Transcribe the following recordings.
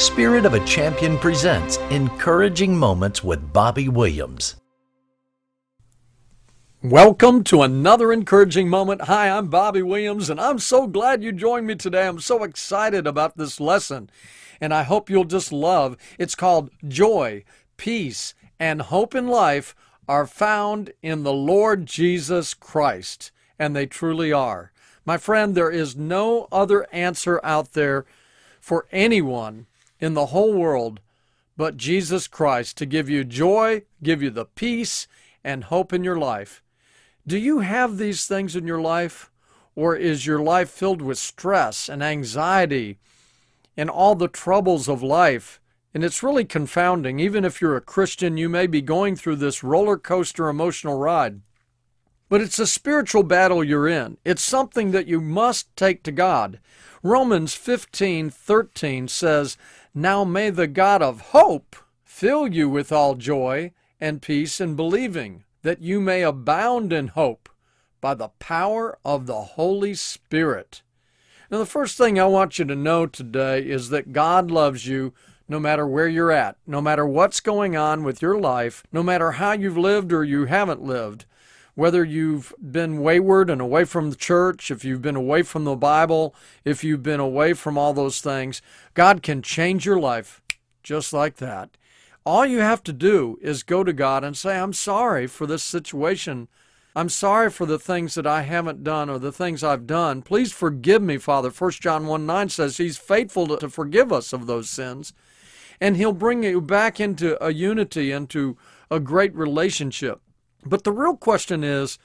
Spirit of a Champion presents Encouraging Moments with Bobby Williams. Welcome to another encouraging moment. Hi, I'm Bobby Williams, and I'm so glad you joined me today. I'm so excited about this lesson, and I hope you'll just love. It's called Joy, Peace, and Hope in Life are found in the Lord Jesus Christ, and they truly are. My friend, there is no other answer out there for anyone in the whole world but Jesus Christ to give you joy, give you the peace and hope in your life. Do you have these things in your life? Or is your life filled with stress and anxiety and all the troubles of life? And it's really confounding. Even if you're a Christian, you may be going through this roller coaster emotional ride. But it's a spiritual battle you're in. It's something that you must take to God. Romans 15:13 says, "Now may the God of hope fill you with all joy and peace in believing, that you may abound in hope by the power of the Holy Spirit." Now the first thing I want you to know today is that God loves you no matter where you're at, no matter what's going on with your life, no matter how you've lived or you haven't lived whether you've been wayward and away from the church, if you've been away from the Bible, if you've been away from all those things, God can change your life just like that. All you have to do is go to God and say, I'm sorry for this situation. I'm sorry for the things that I haven't done or the things I've done. Please forgive me, Father. 1 John 1 9 says He's faithful to forgive us of those sins. And He'll bring you back into a unity, into a great relationship. But the real question is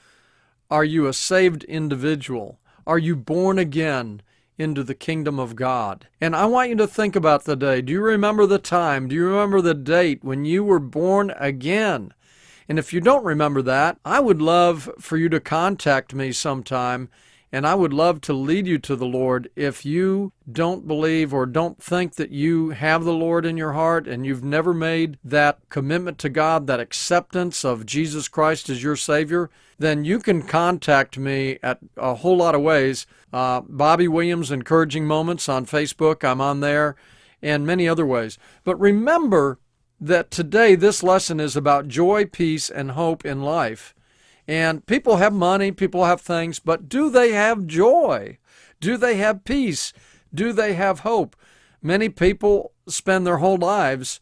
are you a saved individual? Are you born again into the kingdom of God? And I want you to think about the day. Do you remember the time? Do you remember the date when you were born again? And if you don't remember that, I would love for you to contact me sometime and I would love to lead you to the Lord if you don't believe or don't think that you have the Lord in your heart and you've never made that commitment to God, that acceptance of Jesus Christ as your Savior, then you can contact me at a whole lot of ways. Uh, Bobby Williams Encouraging Moments on Facebook, I'm on there, and many other ways. But remember that today this lesson is about joy, peace, and hope in life. And people have money, people have things, but do they have joy? Do they have peace? Do they have hope? Many people spend their whole lives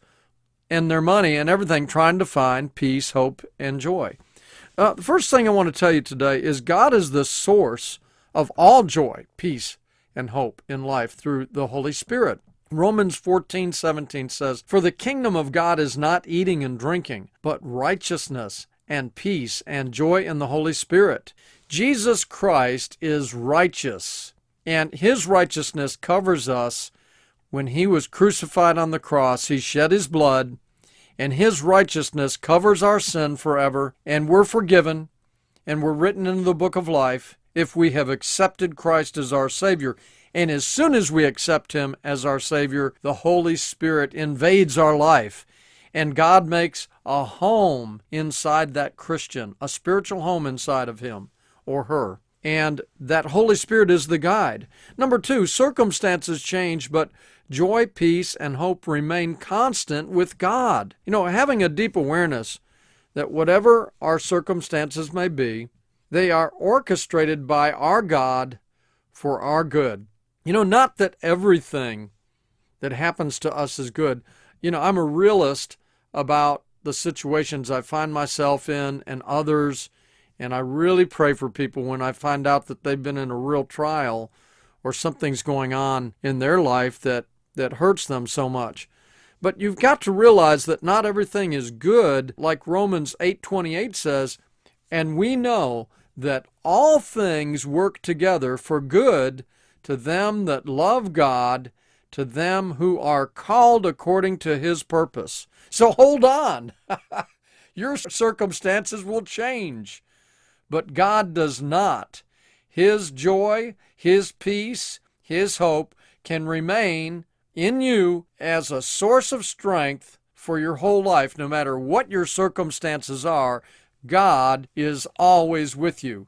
and their money and everything trying to find peace, hope, and joy. Uh, the first thing I want to tell you today is God is the source of all joy, peace, and hope in life through the Holy Spirit. Romans 14, 17 says, For the kingdom of God is not eating and drinking, but righteousness and peace and joy in the Holy Spirit. Jesus Christ is righteous, and his righteousness covers us. When he was crucified on the cross, he shed his blood, and his righteousness covers our sin forever, and we're forgiven, and we're written in the book of life if we have accepted Christ as our Savior. And as soon as we accept him as our Savior, the Holy Spirit invades our life and God makes a home inside that Christian, a spiritual home inside of him or her. And that Holy Spirit is the guide. Number two, circumstances change, but joy, peace, and hope remain constant with God. You know, having a deep awareness that whatever our circumstances may be, they are orchestrated by our God for our good. You know, not that everything that happens to us is good. You know, I'm a realist about the situations I find myself in and others. And I really pray for people when I find out that they've been in a real trial or something's going on in their life that, that hurts them so much. But you've got to realize that not everything is good, like Romans 8:28 says, and we know that all things work together for good to them that love God, to them who are called according to his purpose. So hold on. Your circumstances will change, but God does not. His joy, His peace, His hope can remain in you as a source of strength for your whole life, no matter what your circumstances are. God is always with you.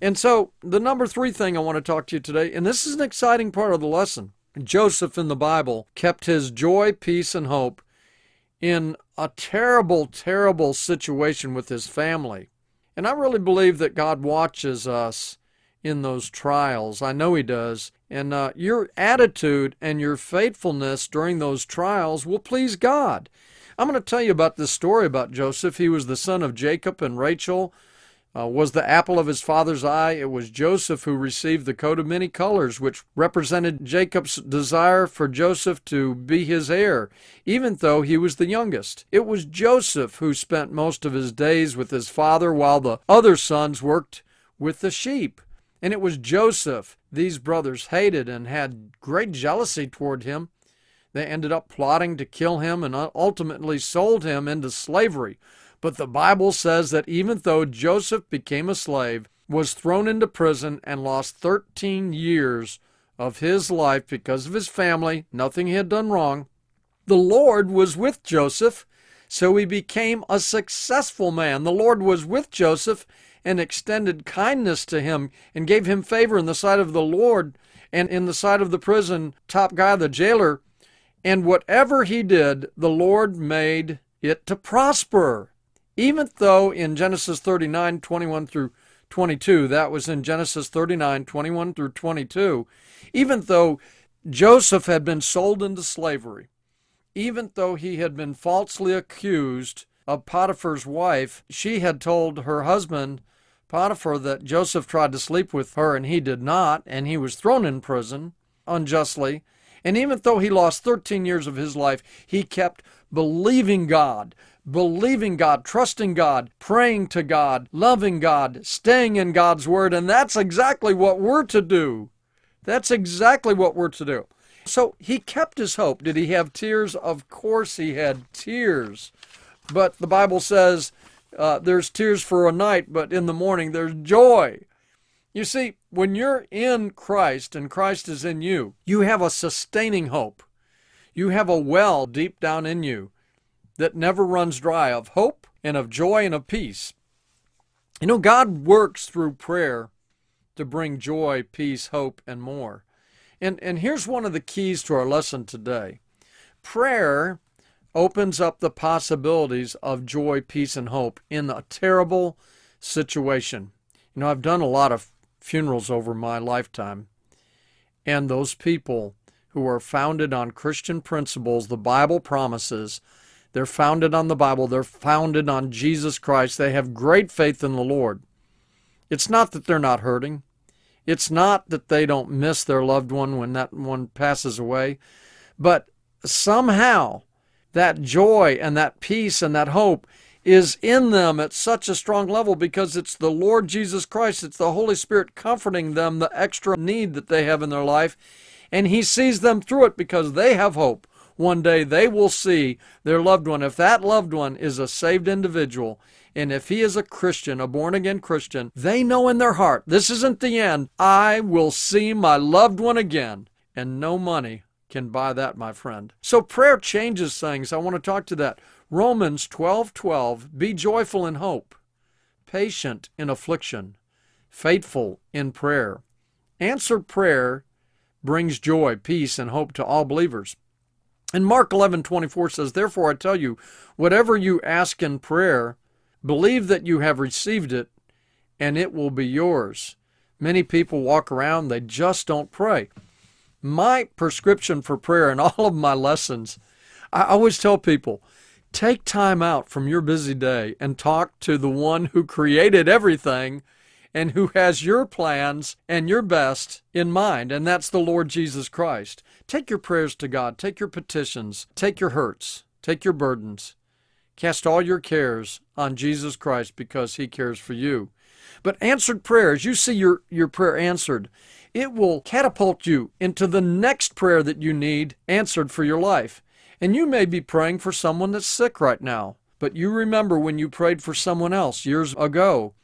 And so, the number three thing I want to talk to you today, and this is an exciting part of the lesson, Joseph in the Bible kept his joy, peace, and hope in a terrible, terrible situation with his family. And I really believe that God watches us in those trials. I know He does. And uh, your attitude and your faithfulness during those trials will please God. I'm going to tell you about this story about Joseph. He was the son of Jacob and Rachel. Uh, was the apple of his father's eye. It was Joseph who received the coat of many colors, which represented Jacob's desire for Joseph to be his heir, even though he was the youngest. It was Joseph who spent most of his days with his father while the other sons worked with the sheep. And it was Joseph these brothers hated and had great jealousy toward him. They ended up plotting to kill him and ultimately sold him into slavery. But the Bible says that even though Joseph became a slave, was thrown into prison, and lost 13 years of his life because of his family, nothing he had done wrong, the Lord was with Joseph, so he became a successful man. The Lord was with Joseph and extended kindness to him and gave him favor in the sight of the Lord and in the sight of the prison top guy, the jailer. And whatever he did, the Lord made it to prosper. Even though in Genesis 39, 21 through 22, that was in Genesis 39, 21 through 22, even though Joseph had been sold into slavery, even though he had been falsely accused of Potiphar's wife, she had told her husband Potiphar that Joseph tried to sleep with her and he did not, and he was thrown in prison unjustly. And even though he lost 13 years of his life, he kept believing God, believing God, trusting God, praying to God, loving God, staying in God's Word. And that's exactly what we're to do. That's exactly what we're to do. So he kept his hope. Did he have tears? Of course he had tears. But the Bible says uh, there's tears for a night, but in the morning there's joy. You see, when you're in Christ and Christ is in you, you have a sustaining hope. You have a well deep down in you that never runs dry of hope and of joy and of peace. You know, God works through prayer to bring joy, peace, hope, and more. And, and here's one of the keys to our lesson today prayer opens up the possibilities of joy, peace, and hope in a terrible situation. You know, I've done a lot of funerals over my lifetime, and those people who are founded on Christian principles, the Bible promises, they're founded on the Bible, they're founded on Jesus Christ, they have great faith in the Lord. It's not that they're not hurting. It's not that they don't miss their loved one when that one passes away. But somehow that joy and that peace and that hope is in them at such a strong level because it's the Lord Jesus Christ, it's the Holy Spirit comforting them the extra need that they have in their life. And He sees them through it because they have hope. One day they will see their loved one. If that loved one is a saved individual, and if he is a Christian, a born again Christian, they know in their heart, this isn't the end. I will see my loved one again, and no money can buy that, my friend. So prayer changes things. I want to talk to that. Romans 12 12, be joyful in hope, patient in affliction, faithful in prayer. Answered prayer brings joy, peace, and hope to all believers. And Mark 11 24 says, Therefore I tell you, whatever you ask in prayer, believe that you have received it, and it will be yours. Many people walk around, they just don't pray my prescription for prayer in all of my lessons, I always tell people take time out from your busy day and talk to the one who created everything and who has your plans and your best in mind, and that's the Lord Jesus Christ. Take your prayers to God, take your petitions, take your hurts, take your burdens. Cast all your cares on Jesus Christ because he cares for you. But answered prayers, you see your, your prayer answered it will catapult you into the next prayer that you need answered for your life. And you may be praying for someone that's sick right now, but you remember when you prayed for someone else years ago,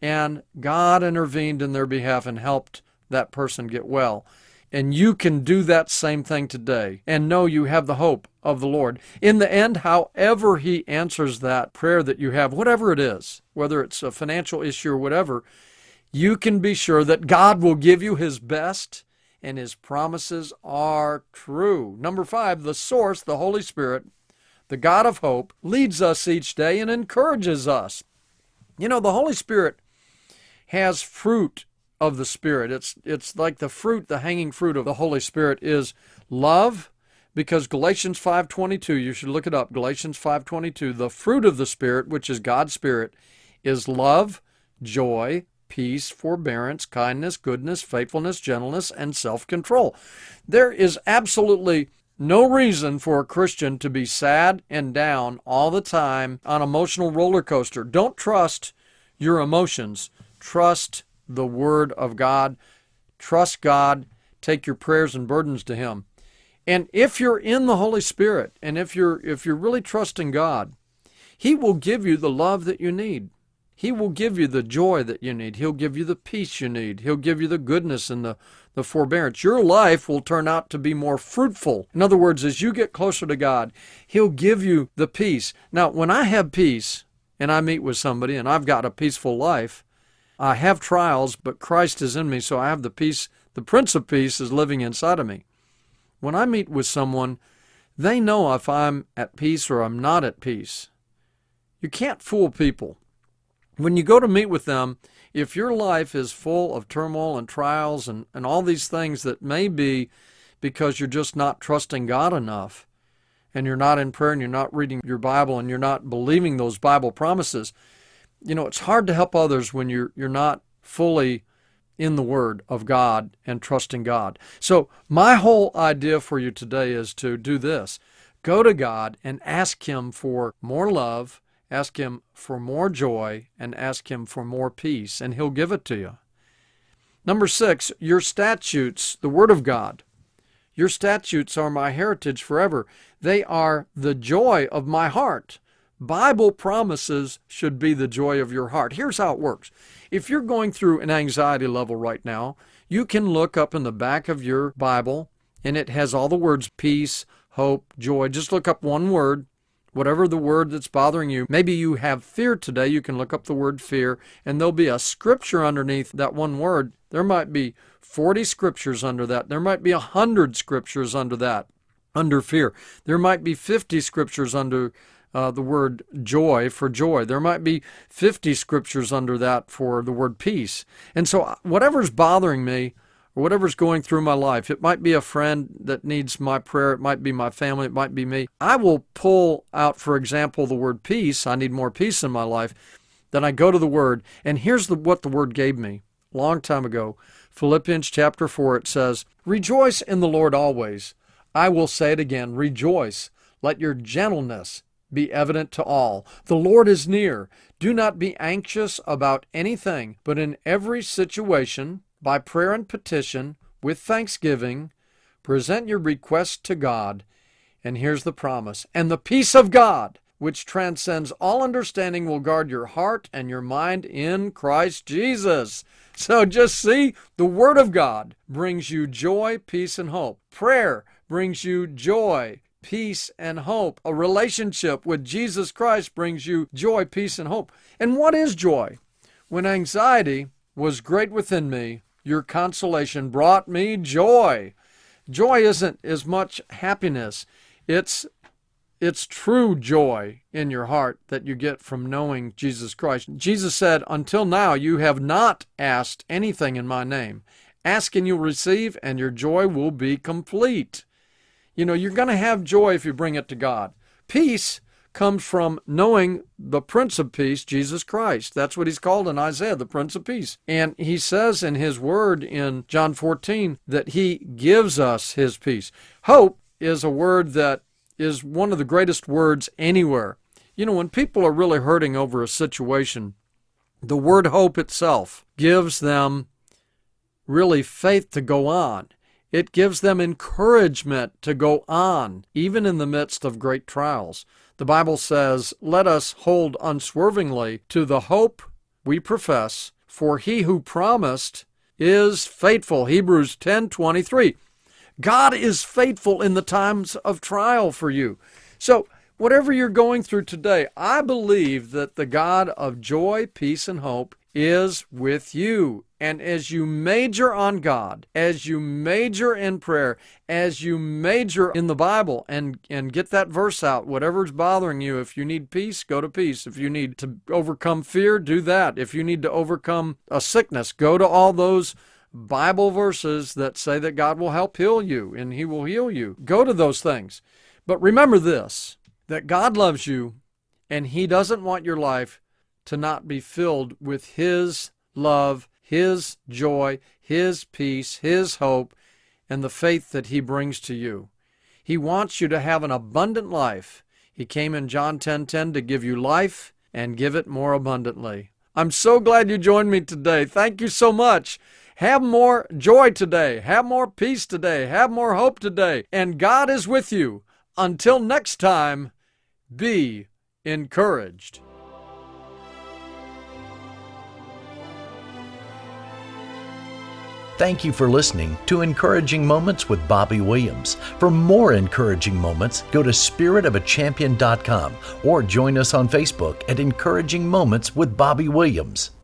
and God intervened in their behalf and helped that person get well. And you can do that same thing today and know you have the hope of the Lord. In the end, however He answers that prayer that you have, whatever it is, whether it's a financial issue or whatever, you can be sure that God will give you His best and his promises are true. Number five, the source, the Holy Spirit, the God of hope, leads us each day and encourages us. You know, the Holy Spirit has fruit of the Spirit. It's, it's like the fruit, the hanging fruit of the Holy Spirit is love, because Galatians 5:22, you should look it up. Galatians 5:22, the fruit of the Spirit, which is God's Spirit, is love, joy, peace, forbearance, kindness, goodness, faithfulness, gentleness, and self-control. There is absolutely no reason for a Christian to be sad and down all the time on emotional roller coaster. Don't trust your emotions. Trust the word of God. Trust God. Take your prayers and burdens to him. And if you're in the Holy Spirit and if you're if you're really trusting God, he will give you the love that you need. He will give you the joy that you need. He'll give you the peace you need. He'll give you the goodness and the, the forbearance. Your life will turn out to be more fruitful. In other words, as you get closer to God, He'll give you the peace. Now, when I have peace and I meet with somebody and I've got a peaceful life, I have trials, but Christ is in me, so I have the peace. The Prince of Peace is living inside of me. When I meet with someone, they know if I'm at peace or I'm not at peace. You can't fool people when you go to meet with them, if your life is full of turmoil and trials and, and all these things that may be because you're just not trusting God enough and you're not in prayer and you're not reading your Bible and you're not believing those Bible promises, you know, it's hard to help others when you're you're not fully in the Word of God and trusting God. So my whole idea for you today is to do this. Go to God and ask Him for more love, Ask Him for more joy and ask Him for more peace, and He'll give it to you. Number six, your statutes, the Word of God. Your statutes are my heritage forever. They are the joy of my heart. Bible promises should be the joy of your heart. Here's how it works. If you're going through an anxiety level right now, you can look up in the back of your Bible and it has all the words peace, hope, joy. Just look up one word, whatever the word that's bothering you. Maybe you have fear today. You can look up the word fear, and there'll be a scripture underneath that one word. There might be 40 scriptures under that. There might be 100 scriptures under that, under fear. There might be 50 scriptures under uh, the word joy for joy. There might be 50 scriptures under that for the word peace. And so, uh, whatever's bothering me, or whatever's going through my life. It might be a friend that needs my prayer. It might be my family. It might be me. I will pull out, for example, the word peace. I need more peace in my life. Then I go to the word, and here's the, what the word gave me long time ago. Philippians chapter 4, it says, Rejoice in the Lord always. I will say it again, rejoice. Let your gentleness be evident to all. The Lord is near. Do not be anxious about anything, but in every situation, by prayer and petition, with thanksgiving, present your request to God. And here's the promise. And the peace of God, which transcends all understanding, will guard your heart and your mind in Christ Jesus. So just see, the Word of God brings you joy, peace, and hope. Prayer brings you joy, peace, and hope. A relationship with Jesus Christ brings you joy, peace, and hope. And what is joy? When anxiety was great within me, your consolation brought me joy. Joy isn't as much happiness. It's it's true joy in your heart that you get from knowing Jesus Christ. Jesus said, Until now you have not asked anything in my name. Ask and you'll receive, and your joy will be complete. You know, you're going to have joy if you bring it to God. Peace comes from knowing the Prince of Peace, Jesus Christ. That's what he's called in Isaiah, the Prince of Peace. And he says in his word in John 14 that he gives us his peace. Hope is a word that is one of the greatest words anywhere. You know, when people are really hurting over a situation, the word hope itself gives them really faith to go on. It gives them encouragement to go on, even in the midst of great trials. The Bible says, Let us hold unswervingly to the hope we profess, for he who promised is faithful. Hebrews 10:23. God is faithful in the times of trial for you. So, whatever you're going through today, I believe that the God of joy, peace, and hope is with you. And as you major on God, as you major in prayer, as you major in the Bible and, and get that verse out, whatever's bothering you, if you need peace, go to peace. If you need to overcome fear, do that. If you need to overcome a sickness, go to all those Bible verses that say that God will help heal you and He will heal you. Go to those things. But remember this that God loves you and He doesn't want your life to not be filled with His love, His joy, His peace, His hope, and the faith that He brings to you. He wants you to have an abundant life. He came in John 10:10 10, 10 to give you life and give it more abundantly. I'm so glad you joined me today. Thank you so much. Have more joy today. Have more peace today. Have more hope today. And God is with you. Until next time, be encouraged. Thank you for listening to Encouraging Moments with Bobby Williams. For more encouraging moments, go to spiritofachampion.com or join us on Facebook at Encouraging Moments with Bobby Williams.